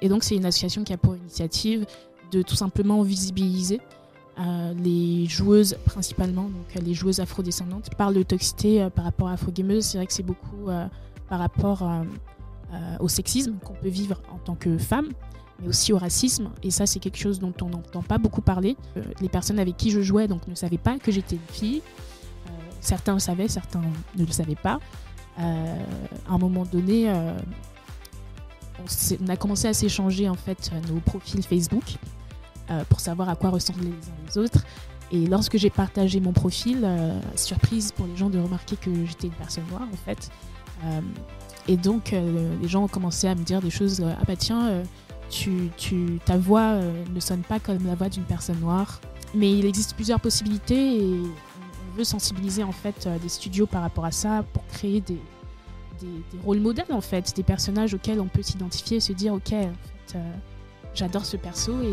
et donc c'est une association qui a pour initiative de tout simplement visibiliser les joueuses principalement, donc les joueuses afrodescendantes, par de toxicité par rapport à afro-gameuses. C'est vrai que c'est beaucoup par rapport au sexisme qu'on peut vivre en tant que femme mais aussi au racisme. Et ça, c'est quelque chose dont on n'entend pas beaucoup parler. Euh, les personnes avec qui je jouais donc, ne savaient pas que j'étais une fille. Euh, certains le savaient, certains ne le savaient pas. Euh, à un moment donné, on, a commencé à s'échanger en fait nos profils Facebook pour savoir à quoi ressemblaient les uns les autres. Et lorsque j'ai partagé mon profil, surprise pour les gens de remarquer que j'étais une personne noire en fait. et donc les gens ont commencé à me dire des choses, ah bah tiens, tu, tu, ta voix euh, ne sonne pas comme la voix d'une personne noire. Mais il existe plusieurs possibilités et on veut sensibiliser en fait euh, des studios par rapport à ça pour créer des, des, rôles modèles en fait, des personnages auxquels on peut s'identifier et se dire ok, en fait, euh, j'adore ce perso et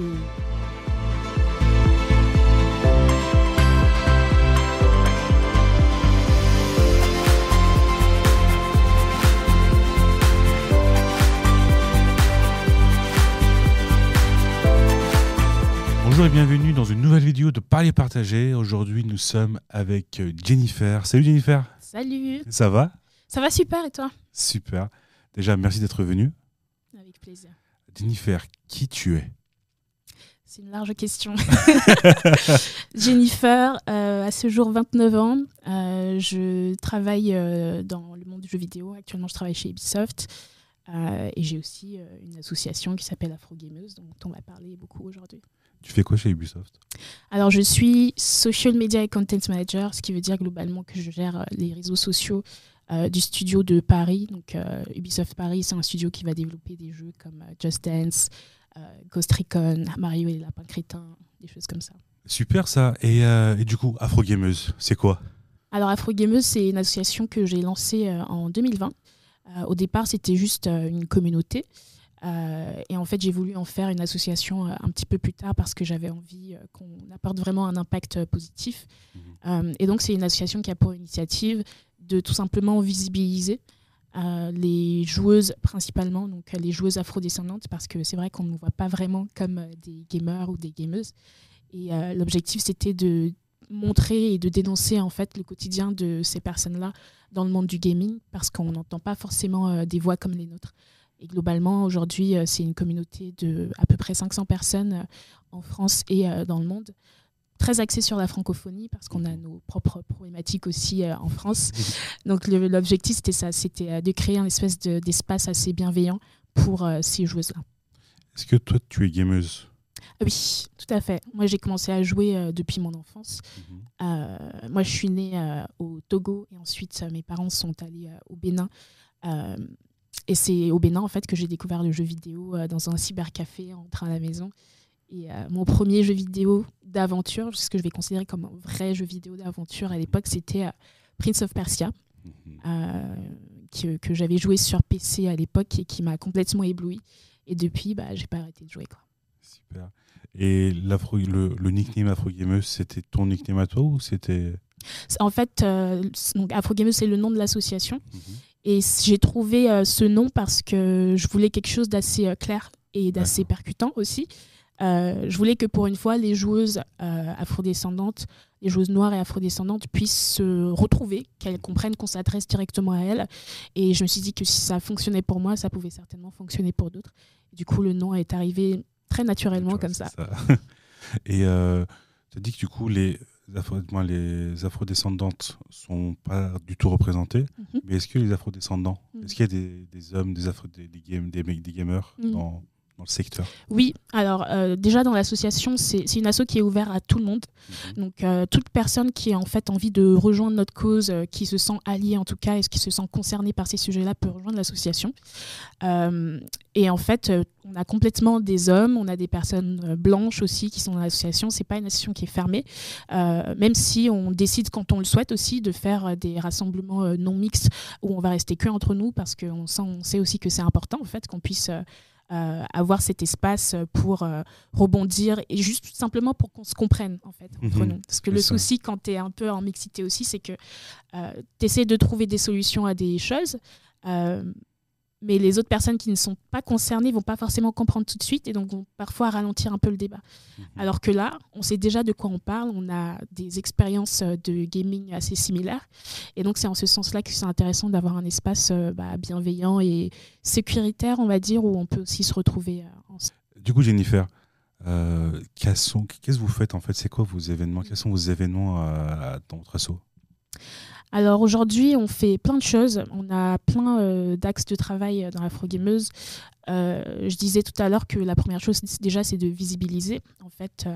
Bonjour et bienvenue dans une nouvelle vidéo de Parler Partager. Aujourd'hui, nous sommes avec euh, Jennifer. Salut Jennifer. Salut. Ça va? Ça va super et toi? Super. Déjà, merci d'être venue. Avec plaisir. Jennifer, qui tu es? C'est une large question. Jennifer, euh, à ce jour 29 ans. Euh, je travaille dans le monde du jeu vidéo. Actuellement, je travaille chez Ubisoft. et j'ai aussi une association qui s'appelle Afro Gameuse, dont on va parler beaucoup aujourd'hui. Tu fais quoi chez Ubisoft? Alors, je suis Social Media et Content Manager, ce qui veut dire globalement que je gère euh, les réseaux sociaux euh, du studio de Paris. Donc, euh, Ubisoft Paris, c'est un studio qui va développer des jeux comme Just Dance, Ghost Recon, Mario et les lapins crétins, des choses comme ça. Super ça. Et, et du coup, Afro Gameuse, c'est quoi? Alors, Afro Gameuse, c'est une association que j'ai lancée en 2020. au départ, c'était juste une communauté. Euh, et en fait, j'ai voulu en faire une association euh, un petit peu plus tard parce que j'avais envie euh, qu'on apporte vraiment un impact positif. Mhm. et donc, c'est une association qui a pour initiative de tout simplement visibiliser les joueuses principalement, donc les joueuses afrodescendantes, parce que c'est vrai qu'on ne nous voit pas vraiment comme des gamers ou des gameuses. Et l'objectif, c'était de montrer et de dénoncer en fait le quotidien de ces personnes-là dans le monde du gaming, parce qu'on n'entend pas forcément des voix comme les nôtres. Et globalement, aujourd'hui, euh, c'est une communauté de à peu près 500 personnes euh, en France et euh, dans le monde. Très axée sur la francophonie parce qu'on a nos propres problématiques aussi en France. Donc l'objectif, c'était ça, c'était de créer un espèce d'espace assez bienveillant pour ces joueuses-là. Est-ce que toi, tu es gameuse? Oui, tout à fait. Moi, j'ai commencé à jouer depuis mon enfance. Mhm. moi, je suis née au Togo et ensuite mes parents sont allés au Bénin. Et c'est au Bénin en fait que j'ai découvert le jeu vidéo euh, dans un cybercafé en train à la maison. Et euh, mon premier jeu vidéo d'aventure, ce que je vais considérer comme un vrai jeu vidéo d'aventure à l'époque, c'était euh, Prince of Persia, mhm. que, j'avais joué sur PC à l'époque et qui m'a complètement ébloui. Et depuis, bah, j'ai pas arrêté de jouer. Quoi. Super. Et le, le nickname Afro Gameuse, c'était ton nickname à toi ou c'était En fait, Afro Gameuse, c'est le nom de l'association. Mhm. Et j'ai trouvé euh, ce nom parce que je voulais quelque chose d'assez euh, clair et d'assez percutant aussi. Euh, je voulais que pour une fois, les joueuses afrodescendantes, les joueuses noires et afrodescendantes puissent se retrouver, qu'elles comprennent qu'on s'adresse directement à elles. Et je me suis dit que si ça fonctionnait pour moi, ça pouvait certainement fonctionner pour d'autres. Du coup, le nom est arrivé très naturellement comme ça. et tu as dit que du coup, les, les afrodescendantes sont pas du tout représentées, mhm. mais est-ce que les afrodescendants, mhm. est-ce qu'il y a des, des hommes, des, afro, des, des, des gamers mhm. dans, dans le secteur Oui, alors euh, déjà dans l'association, c'est une asso qui est ouverte à tout le monde. Mhm. Donc euh, toute personne qui a en fait envie de rejoindre notre cause, euh, qui se sent alliée en tout cas, et qui se sent concernée par ces sujets-là peut rejoindre l'association. et en fait, on a complètement des hommes, on a des personnes blanches aussi qui sont dans l'association. C'est pas une association qui est fermée, même si on décide quand on le souhaite aussi de faire des rassemblements non mixtes où on va rester que entre nous parce qu'on on sait aussi que c'est important en fait qu'on puisse euh, avoir cet espace pour euh, rebondir et juste simplement pour qu'on se comprenne en fait entre mhm. nous. Parce que le souci quand tu es un peu en mixité aussi, c'est que euh, tu essaies de trouver des solutions à des choses, mais les autres personnes qui ne sont pas concernées vont pas forcément comprendre tout de suite et donc vont parfois ralentir un peu le débat. Mhm. Alors que là, on sait déjà de quoi on parle, on a des expériences euh, de gaming assez similaires et donc c'est en ce sens-là que c'est intéressant d'avoir un espace euh, bah, bienveillant et sécuritaire, on va dire, où on peut aussi se retrouver. Euh, du coup, Jennifer, qu'est-ce que vous faites en fait? C'est quoi vos événements? Quels sont vos événements dans votre asso alors aujourd'hui, on fait plein de choses. On a plein euh, d'axes de travail dans l'afro-gameuse. Euh, je disais tout à l'heure que la première chose, déjà, c'est de visibiliser. En fait,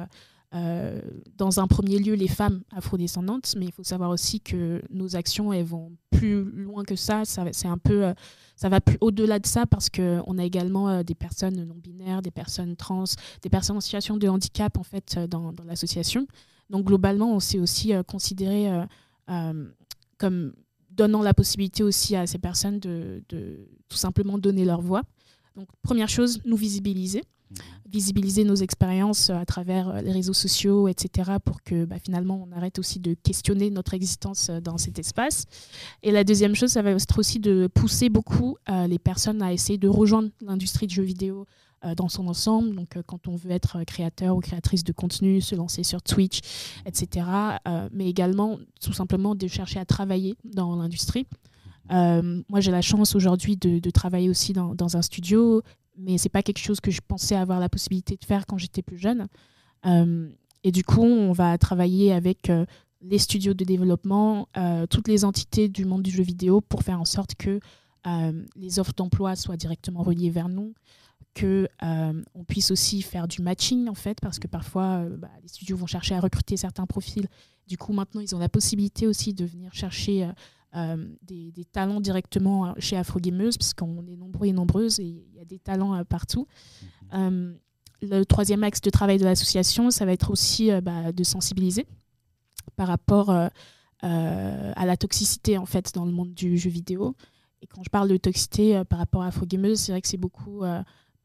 euh, dans un premier lieu, les femmes afrodescendantes, mais il faut savoir aussi que nos actions, elles vont plus loin que ça. ça c'est un peu, ça va plus au-delà de ça parce qu'on a également des personnes non binaires, des personnes trans, des personnes en situation de handicap en fait dans l'association. Donc globalement, on s'est aussi considéré comme donnant la possibilité aussi à ces personnes de, tout simplement donner leur voix. Donc, première chose, nous visibiliser. Mmh. Visibiliser nos expériences à travers euh, les réseaux sociaux, etc., pour que bah, finalement on arrête aussi de questionner notre existence euh, dans cet espace. Et la deuxième chose, ça va être aussi de pousser beaucoup euh, les personnes à essayer de rejoindre l'industrie du jeu vidéo euh, dans son ensemble. Donc, euh, quand on veut être créateur ou créatrice de contenu, se lancer sur Twitch, etc. Euh, mais également, tout simplement, de chercher à travailler dans l'industrie. moi, j'ai la chance aujourd'hui de, travailler aussi dans, un studio, mais c'est pas quelque chose que je pensais avoir la possibilité de faire quand j'étais plus jeune. et du coup, on va travailler avec les studios de développement, toutes les entités du monde du jeu vidéo pour faire en sorte que les offres d'emploi soient directement reliées vers nous, que euh, on puisse aussi faire du matching en fait parce que parfois euh, bah, les studios vont chercher à recruter certains profils. Du coup maintenant ils ont la possibilité aussi de venir chercher euh, des, talents directement chez Afro Gameuse parce qu'on est nombreux et nombreuses et il y a des talents partout. Mhm. le troisième axe de travail de l'association ça va être aussi bah, de sensibiliser par rapport à la toxicité en fait dans le monde du jeu vidéo. Et quand je parle de toxicité par rapport à Afro Gameuse c'est vrai que c'est beaucoup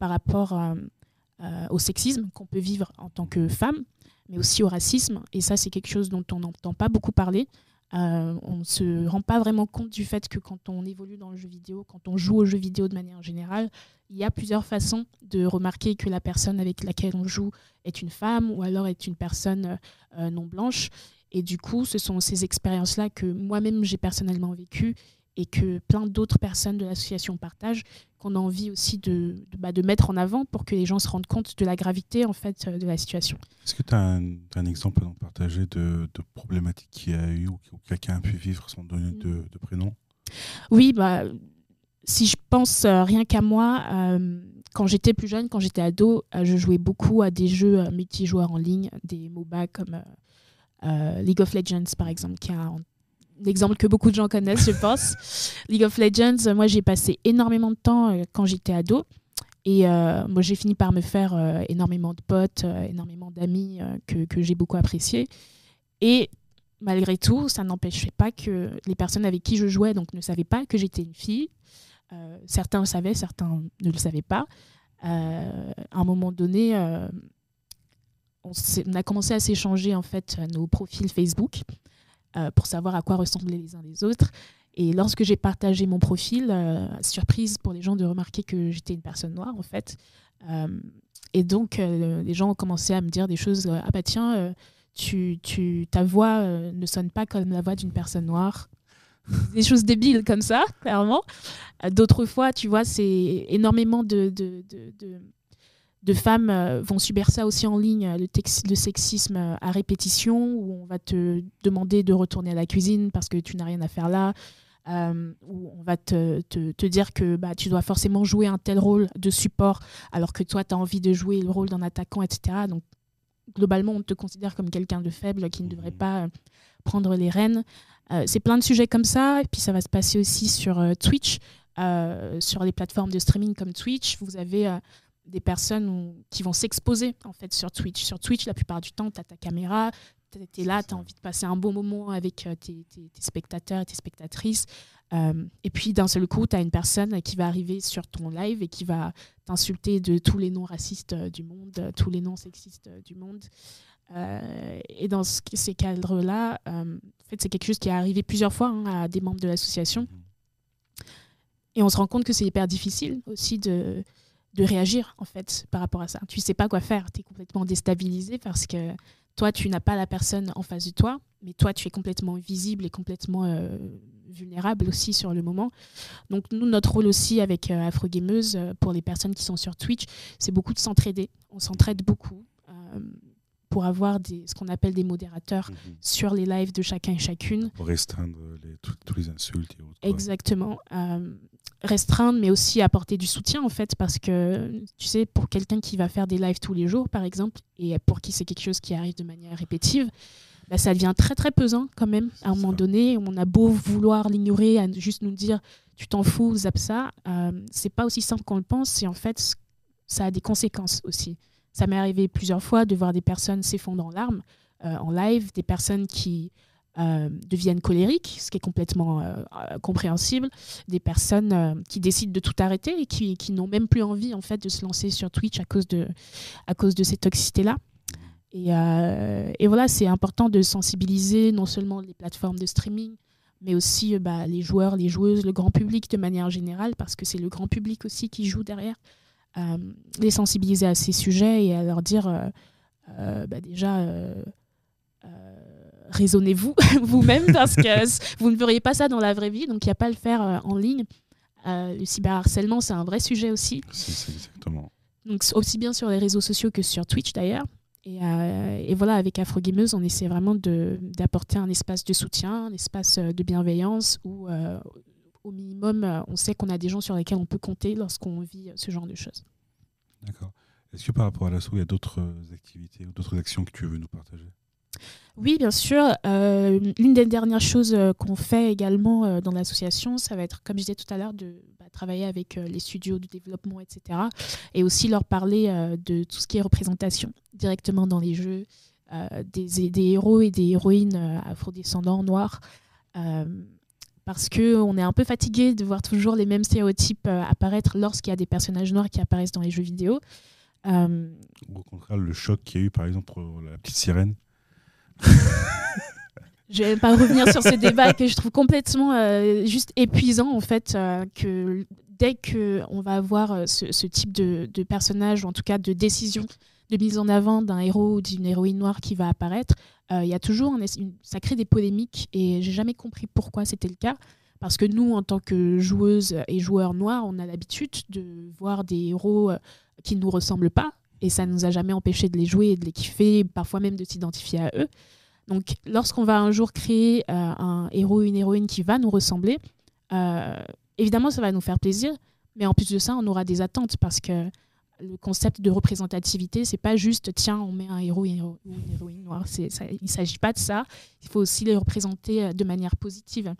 par rapport euh, euh, au sexisme qu'on peut vivre en tant que femme, mais aussi au racisme. Et ça, c'est quelque chose dont on n'entend pas beaucoup parler. Euh, on ne se rend pas vraiment compte du fait que quand on évolue dans le jeu vidéo, quand on joue au jeu vidéo de manière générale, il y a plusieurs façons de remarquer que la personne avec laquelle on joue est une femme ou alors est une personne non blanche. Et du coup, ce sont ces expériences-là que moi-même j'ai personnellement vécues et que plein d'autres personnes de l'association partagent, qu'on a envie aussi de, de, bah, de, mettre en avant pour que les gens se rendent compte de la gravité en fait euh, de la situation. Est-ce que tu as, un exemple à nous partager de, de problématiques qu'il y a eu ou que quelqu'un a pu vivre sans donner de, mm. de prénom? Oui, bah, si je pense euh, rien qu'à moi, euh, quand j'étais plus jeune, quand j'étais ado, je jouais beaucoup à des jeux multijoueurs en ligne, des MOBA comme League of Legends par exemple, qui a l'exemple que beaucoup de gens connaissent, je pense. League of Legends, moi j'ai passé énormément de temps euh, quand j'étais ado. Et euh, moi j'ai fini par me faire euh, énormément de potes, énormément d'amis que, que j'ai beaucoup appréciés. Et malgré tout, ça n'empêchait pas que les personnes avec qui je jouais donc, ne savaient pas que j'étais une fille. certains le savaient, certains ne le savaient pas. à un moment donné, on, on, a commencé à s'échanger en fait nos profils Facebook. Euh, pour savoir à quoi ressemblaient les uns les autres. Et lorsque j'ai partagé mon profil, euh, surprise pour les gens de remarquer que j'étais une personne noire en fait. Euh, et donc les gens ont commencé à me dire des choses. ah bah tiens, tu, tu, ta voix ne sonne pas comme la voix d'une personne noire. des choses débiles comme ça, clairement. D'autres fois, tu vois, c'est énormément de, femmes euh, vont subir ça aussi en ligne, le, le, sexisme euh, à répétition, où on va te demander de retourner à la cuisine parce que tu n'as rien à faire là, euh, où on va te, te, dire que bah, tu dois forcément jouer un tel rôle de support alors que toi, tu as envie de jouer le rôle d'un attaquant, etc. Donc, globalement, on te considère comme quelqu'un de faible qui ne devrait mmh. pas prendre les rênes. c'est plein de sujets comme ça, et puis ça va se passer aussi sur Twitch. sur les plateformes de streaming comme Twitch, vous avez des personnes qui vont s'exposer en fait sur Twitch. Sur Twitch, la plupart du temps, tu as ta caméra, tu es là, tu as envie de passer un bon moment avec euh, tes, spectateurs et tes spectatrices. Euh, et puis d'un seul coup, tu as une personne qui va arriver sur ton live et qui va t'insulter de tous les noms racistes euh, du monde, tous les noms sexistes du monde. et dans ces cadres-là, en fait, c'est quelque chose qui est arrivé plusieurs fois hein, à des membres de l'association. et on se rend compte que c'est hyper difficile aussi de, de réagir en fait par rapport à ça. Tu sais pas quoi faire, tu es complètement déstabilisé parce que toi, tu n'as pas la personne en face de toi, mais toi, tu es complètement visible et complètement euh, vulnérable aussi sur le moment. Donc, nous, notre rôle aussi avec euh, Afro Gameuse, euh, pour les personnes qui sont sur Twitch, c'est beaucoup de s'entraider. On s'entraide beaucoup pour avoir des, ce qu'on appelle des modérateurs mhm. sur les lives de chacun et chacune. Pour restreindre les, tous les insultes et autres. Exactement restreindre, mais aussi apporter du soutien en fait, parce que tu sais, pour quelqu'un qui va faire des lives tous les jours, par exemple, et pour qui c'est quelque chose qui arrive de manière répétitive, bah, ça devient très très pesant quand même. À un moment donné, on a beau vouloir l'ignorer, juste nous dire tu t'en fous, zap ça, euh, c'est pas aussi simple qu'on le pense, et en fait, ça a des conséquences aussi. Ça m'est arrivé plusieurs fois de voir des personnes s'effondrer en larmes euh, en live, des personnes qui euh, deviennent colériques, ce qui est complètement euh, euh, compréhensible, des personnes qui décident de tout arrêter et qui, n'ont même plus envie en fait de se lancer sur Twitch à cause de, à cause de ces toxicités-là. Et, et, voilà, c'est important de sensibiliser non seulement les plateformes de streaming, mais aussi bah, les joueurs, les joueuses, le grand public de manière générale, parce que c'est le grand public aussi qui joue derrière, les sensibiliser à ces sujets et à leur dire bah, déjà raisonnez-vous vous-même parce que vous ne feriez pas ça dans la vraie vie, donc il n'y a pas à le faire euh, en ligne. Euh, le cyberharcèlement, c'est un vrai sujet aussi. exactement. Donc aussi bien sur les réseaux sociaux que sur Twitch d'ailleurs. Et, euh, et, voilà, avec Afro Gameuse, on essaie vraiment d'apporter un espace de soutien, un espace de bienveillance où, au minimum, on sait qu'on a des gens sur lesquels on peut compter lorsqu'on vit ce genre de choses. D'accord. Est-ce que par rapport à l'assaut, il y a d'autres activités ou d'autres actions que tu veux nous partager? Oui, bien sûr. Euh, l'une des dernières choses euh, qu'on fait également euh, dans l'association, ça va être, comme je disais tout à l'heure, de bah, travailler avec les studios de développement, etc. Et aussi leur parler de tout ce qui est représentation directement dans les jeux, des, héros et des héroïnes afrodescendants noirs. parce qu'on est un peu fatigué de voir toujours les mêmes stéréotypes apparaître lorsqu'il y a des personnages noirs qui apparaissent dans les jeux vidéo. Au contraire, le choc qu'il y a eu, par exemple, pour la petite sirène, je vais pas revenir sur ce débat que je trouve complètement euh, juste épuisant en fait euh, que dès que on va avoir euh, ce, type de, personnage ou en tout cas de décision de mise en avant d'un héros ou d'une héroïne noire qui va apparaître, il y a toujours ça crée des polémiques et j'ai jamais compris pourquoi c'était le cas. Parce que nous, en tant que joueuses et joueurs noirs, on a l'habitude de voir des héros qui ne nous ressemblent pas, et ça ne nous a jamais empêché de les jouer et de les kiffer, parfois même de s'identifier à eux. Donc lorsqu'on va un jour créer euh, un héros une héroïne qui va nous ressembler, euh, évidemment ça va nous faire plaisir, mais en plus de ça on aura des attentes parce que le concept de représentativité, c'est pas juste tiens, on met un héros ou une héroïne noire. Ça, il ne s'agit pas de ça. Il faut aussi les représenter euh, de manière positive.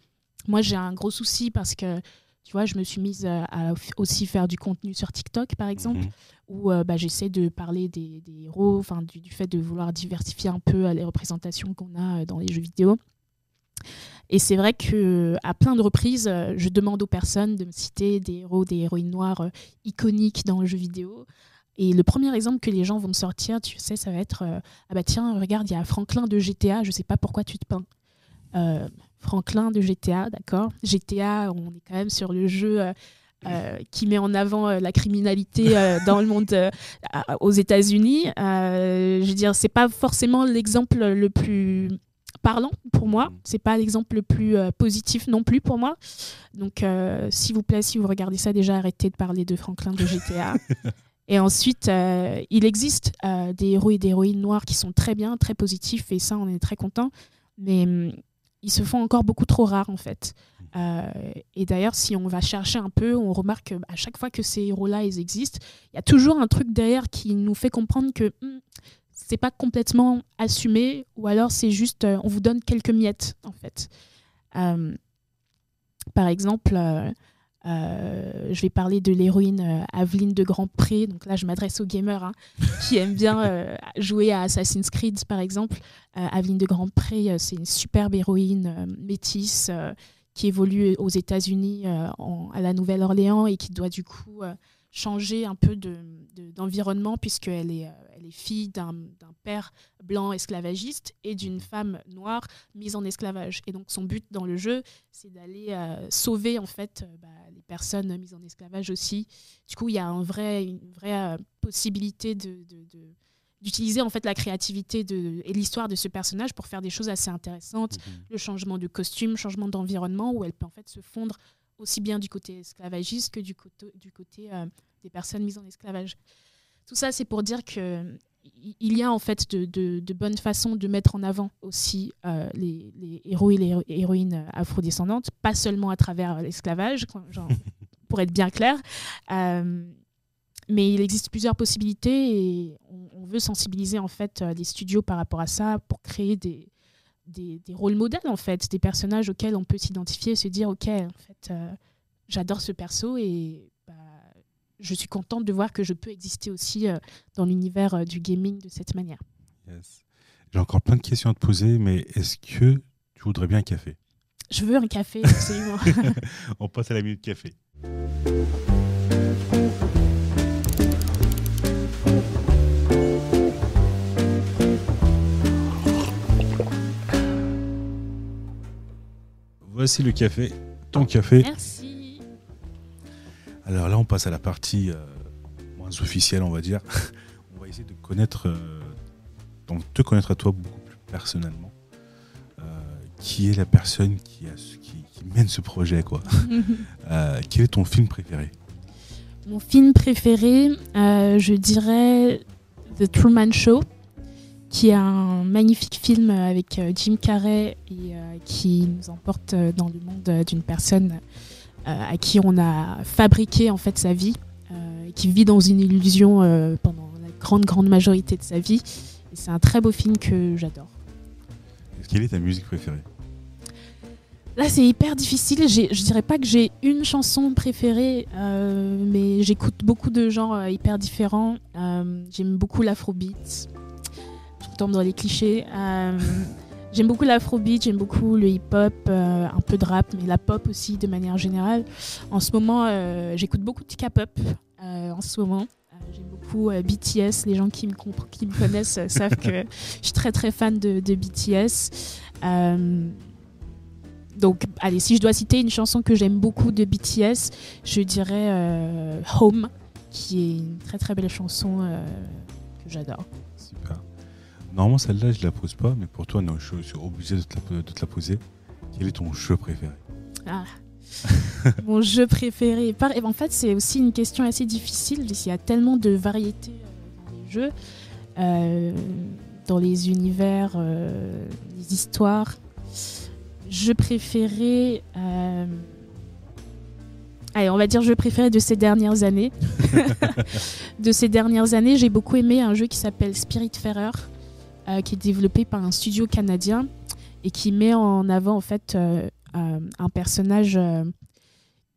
Moi, j'ai un gros souci parce que tu vois, je me suis mise à, aussi faire du contenu sur TikTok, par exemple, mhm. où euh, bah, j'essaie de parler des, héros, enfin, du, fait de vouloir diversifier un peu euh, les représentations qu'on a euh, dans les jeux vidéo. Et c'est vrai que à plein de reprises, je demande aux personnes de me citer des héros, des héroïnes noires iconiques dans le jeu vidéo. Et le premier exemple que les gens vont me sortir, tu sais, ça va être Ah bah tiens, regarde, il y a Franklin de GTA, je sais pas pourquoi tu te peins. Franklin de GTA, d'accord GTA, on est quand même sur le jeu euh, euh, qui met en avant euh, la criminalité dans le monde aux États-Unis. je veux dire, c'est pas forcément l'exemple le plus parlant pour moi. Mm. C'est pas l'exemple le plus positif non plus pour moi. Donc, s'il vous plaît, si vous regardez ça, déjà arrêtez de parler de Franklin de GTA. Et ensuite, il existe des héros et des héroïnes noirs qui sont très bien, très positifs, et ça, on est très content. Mais hum, ils se font encore beaucoup trop rares en fait. Euh, et d'ailleurs, si on va chercher un peu, on remarque à chaque fois que ces héros-là ils existent, il y a toujours un truc derrière qui nous fait comprendre que hmm, c'est pas complètement assumé, ou alors c'est juste euh, on vous donne quelques miettes en fait. Euh, par exemple, euh, je vais parler de l'héroïne euh, Aveline de Grand Pré. Donc là, je m'adresse aux gamers hein, qui aiment bien euh, jouer à Assassin's Creed, par exemple. Aveline de Grand Pré, c'est une superbe héroïne métisse qui évolue aux États-Unis à la Nouvelle-Orléans et qui doit du coup changer un peu d'environnement de, puisqu'elle est, elle est fille d'un père blanc esclavagiste et d'une femme noire mise en esclavage. Et donc son but dans le jeu, c'est d'aller euh, sauver en fait bah, les personnes mises en esclavage aussi. Du coup, il y a un vrai, une vraie possibilité de, d'utiliser en fait la créativité de, et l'histoire de ce personnage pour faire des choses assez intéressantes. Mhm. Le changement de costume, changement d'environnement, où elle peut en fait se fondre aussi bien du côté esclavagiste que du côté, du côté des personnes mises en esclavage. Tout ça, c'est pour dire que il y a en fait de, de, bonnes façons de mettre en avant aussi euh, les, les, héros et les héroïnes afrodescendantes, pas seulement à travers l'esclavage, pour être bien clair. Euh, mais il existe plusieurs possibilités et on, veut sensibiliser en fait euh, les studios par rapport à ça pour créer des, des, des rôles modèles en fait, des personnages auxquels on peut s'identifier et se dire ok en fait j'adore ce perso et je suis contente de voir que je peux exister aussi euh, dans l'univers euh, du gaming de cette manière. J'ai encore plein de questions à te poser, mais est-ce que tu voudrais bien un café? Je veux un café, absolument. On passe à la minute café. Voici le café, ton café. Merci. Alors là, on passe à la partie euh, moins officielle, on va dire. on va essayer de connaître, euh, donc te connaître à toi beaucoup plus personnellement. Euh, qui est la personne qui, mène ce projet, quoi Quel est ton film préféré? Mon film préféré, je dirais The Truman Show qui est un magnifique film avec Jim Carrey et qui nous emporte dans le monde d'une personne à qui on a fabriqué en fait sa vie, euh, qui vit dans une illusion euh, pendant la grande grande majorité de sa vie. Et c'est un très beau film que j'adore. Quelle est ta musique préférée? Là, c'est hyper difficile. Je dirais pas que j'ai une chanson préférée, mais j'écoute beaucoup de genres hyper différents. J'aime beaucoup l'afrobeat. Je tombe dans les clichés. J'aime beaucoup l'afrobeat, j'aime beaucoup le hip-hop, euh, un peu de rap, mais la pop aussi de manière générale. En ce moment, euh, j'écoute beaucoup de K-pop euh, en ce moment. J'aime beaucoup BTS. Les gens qui me, qui me connaissent savent que je suis très très fan de, de BTS. donc, allez, si je dois citer une chanson que j'aime beaucoup de BTS, je dirais Home, qui est une très très belle chanson que j'adore. Normalement, celle-là, je la pose pas, mais pour toi, non, je suis obligé de te, la, poser. Quel est ton jeu préféré? Ah. Mon jeu préféré. En fait, c'est aussi une question assez difficile. Il y a tellement de variétés euh, dans les jeux, euh, dans les univers, euh, les histoires. Jeu préféré. Allez, on va dire jeu préféré de ces dernières années. de ces dernières années, j'ai beaucoup aimé un jeu qui s'appelle Spirit Spiritfarer. Euh, qui est développé par un studio canadien et qui met en avant en fait euh, euh, un personnage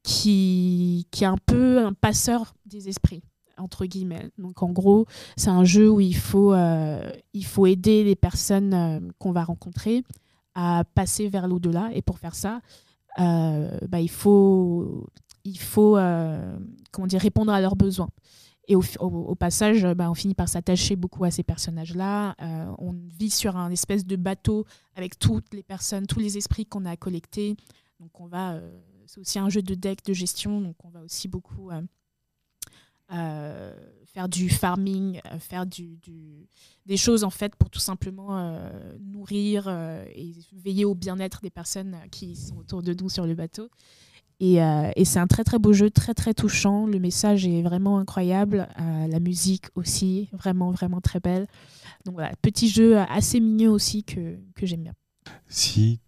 qui, qui est un peu un passeur des esprits entre guillemets. Donc en gros, c'est un jeu où il faut, il faut aider les personnes qu'on va rencontrer à passer vers l'au-delà. Et pour faire ça, bah, il faut, il faut comment dire, répondre à leurs besoins. Et au, passage, bah, on finit par s'attacher beaucoup à ces personnages-là. Euh, on vit sur un espèce de bateau avec toutes les personnes, tous les esprits qu'on a collectés. Donc euh, c'est aussi un jeu de deck de gestion, donc on va aussi beaucoup euh, faire du farming, faire des choses en fait pour tout simplement nourrir et veiller au bien-être des personnes qui sont autour de nous sur le bateau. Euh, et, c'est un très très beau jeu, très très touchant. Le message est vraiment incroyable. Euh, la musique aussi, vraiment vraiment très belle. Donc voilà, petit jeu assez mignon aussi que, que j'aime bien. Si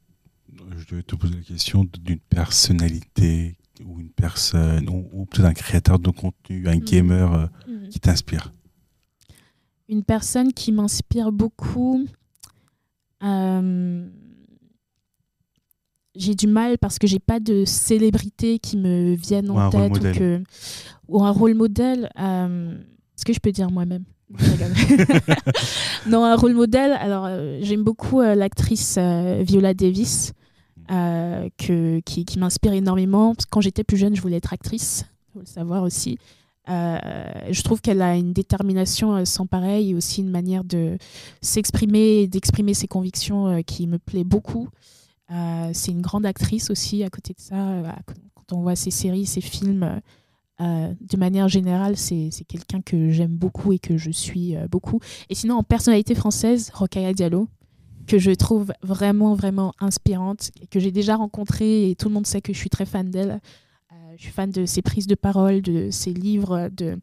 je devais te poser la question d'une personnalité ou une personne, ou, peut-être un créateur de contenu, un mhm. gamer euh, mhm. qui t'inspire? Une personne qui m'inspire beaucoup j'ai du mal parce que j'ai pas de célébrité qui me viennent en tête ou, que, ou, un rôle modèle. Euh, Est-ce que je peux dire moi-même Non, un rôle modèle. Alors, euh, j'aime beaucoup euh, l'actrice euh, Viola Davis, que, qui, qui m'inspire énormément. Quand j'étais plus jeune, je voulais être actrice, faut le savoir aussi. je trouve qu'elle a une détermination sans pareil et aussi une manière de s'exprimer et d'exprimer ses convictions qui me plaît beaucoup. C'est une grande actrice aussi à côté de ça. quand on voit ses séries, ses films, de manière générale, c'est quelqu'un que j'aime beaucoup et que je suis beaucoup. Et sinon, en personnalité française, Rokhaya Diallo, que je trouve vraiment, vraiment inspirante, que j'ai déjà rencontrée et tout le monde sait que je suis très fan d'elle. Euh, je suis fan de ses prises de parole, de ses livres, de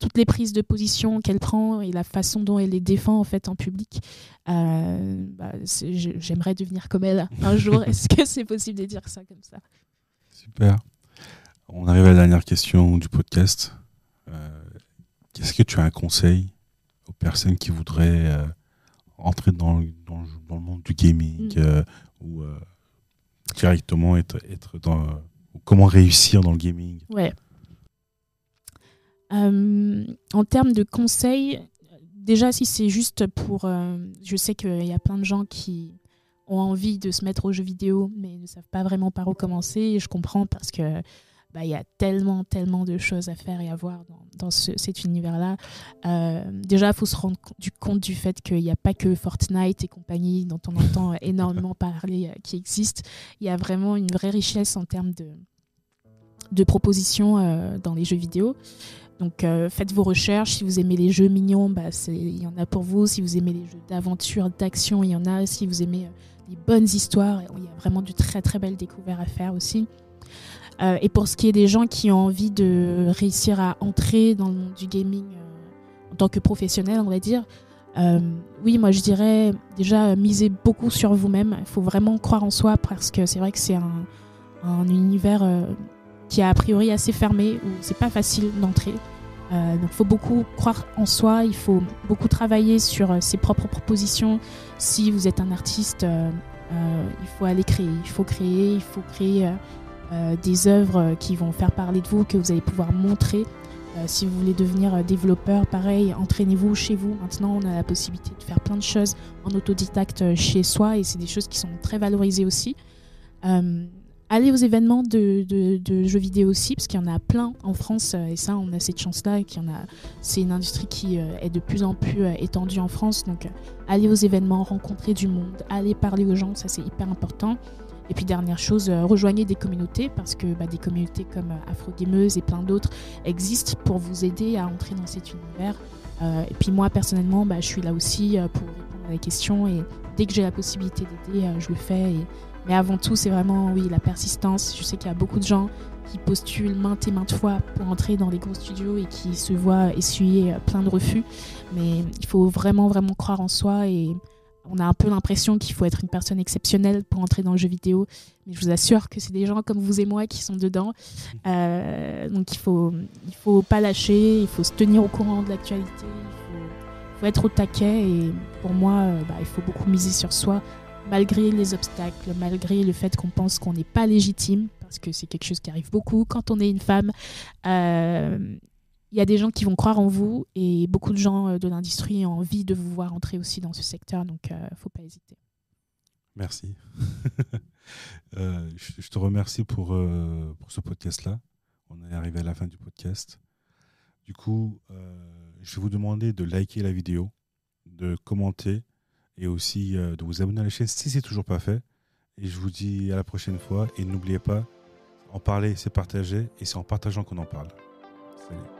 toutes les prises de position qu'elle prend et la façon dont elle les défend en fait en public. Euh, bah, j'aimerais devenir comme elle un jour. Est-ce que c'est possible de dire ça comme ça? Super. On arrive à la dernière question du podcast. Euh, Est-ce que tu as un conseil aux personnes qui voudraient entrer dans, dans, dans, le monde du gaming mm. euh, ou euh, directement être, être dans. comment réussir dans le gaming? Ouais. Euh, en termes de conseils, déjà, si c'est juste pour. je sais qu'il y a plein de gens qui ont envie de se mettre aux jeux vidéo, mais ne savent pas vraiment par où commencer. Et je comprends parce que bah, il y a tellement, tellement de choses à faire et à voir dans, dans cet univers-là. Euh, déjà, il faut se rendre du compte du fait qu'il n'y a pas que Fortnite et compagnie dont on entend énormément parler euh, qui existent. Il y a vraiment une vraie richesse en termes de, de propositions euh, dans les jeux vidéo. Donc faites vos recherches. Si vous aimez les jeux mignons, bah, il y en a pour vous. Si vous aimez les jeux d'aventure, d'action, il y en a. Si vous aimez les bonnes histoires, il y a vraiment du très très belles découvertes à faire aussi. Euh, et pour ce qui est des gens qui ont envie de réussir à entrer dans le monde du gaming euh, en tant que professionnel, on va dire, euh, oui, moi je dirais déjà miser beaucoup sur vous-même. Il faut vraiment croire en soi parce que c'est vrai que c'est un, univers qui est a priori assez fermé où c'est pas facile d'entrer. donc il faut beaucoup croire en soi, il faut beaucoup travailler sur ses propres propositions. Si vous êtes un artiste, il faut aller créer, il faut créer, il faut créer euh, des œuvres qui vont faire parler de vous, que vous allez pouvoir montrer. Euh, si vous voulez devenir euh, développeur, pareil, entraînez-vous chez vous. Maintenant, on a la possibilité de faire plein de choses en autodidacte chez soi et c'est des choses qui sont très valorisées aussi. Allez aux événements de, jeux vidéo aussi, parce qu'il y en a plein en France, et ça, on a cette chance-là, qu'il y en a. C'est une industrie qui est de plus en plus étendue en France, donc allez aux événements, rencontrer du monde, allez parler aux gens, ça c'est hyper important. Et puis dernière chose, euh, rejoignez des communautés parce que bah, des communautés comme euh, Afro Gameuse et plein d'autres existent pour vous aider à entrer dans cet univers. Euh, et puis moi personnellement, bah, je suis là aussi pour répondre à des questions et dès que j'ai la possibilité d'aider, je le fais. Mais avant tout, c'est vraiment oui la persistance. Je sais qu'il y a beaucoup de gens qui postulent maintes et maintes fois pour entrer dans les gros studios et qui se voient essuyer plein de refus. Mais il faut vraiment vraiment croire en soi et on a un peu l'impression qu'il faut être une personne exceptionnelle pour entrer dans le jeu vidéo. Mais je vous assure que c'est des gens comme vous et moi qui sont dedans. Euh, donc il faut, il faut pas lâcher, il faut se tenir au courant de l'actualité, il faut, être au taquet. Et pour moi, euh, bah, il faut beaucoup miser sur soi, malgré les obstacles, malgré le fait qu'on pense qu'on n'est pas légitime, parce que c'est quelque chose qui arrive beaucoup quand on est une femme. Euh, il y a des gens qui vont croire en vous et beaucoup de gens euh, de l'industrie ont envie de vous voir entrer aussi dans ce secteur, donc il euh, ne faut pas hésiter. Merci. Je, te remercie pour, pour ce podcast-là. On est arrivé à la fin du podcast. Du coup, je vais vous demander de liker la vidéo, de commenter et aussi de vous abonner à la chaîne si c'est toujours pas fait. Et je vous dis à la prochaine fois. Et n'oubliez pas, en parler, c'est partager. Et c'est en partageant qu'on en parle. Salut.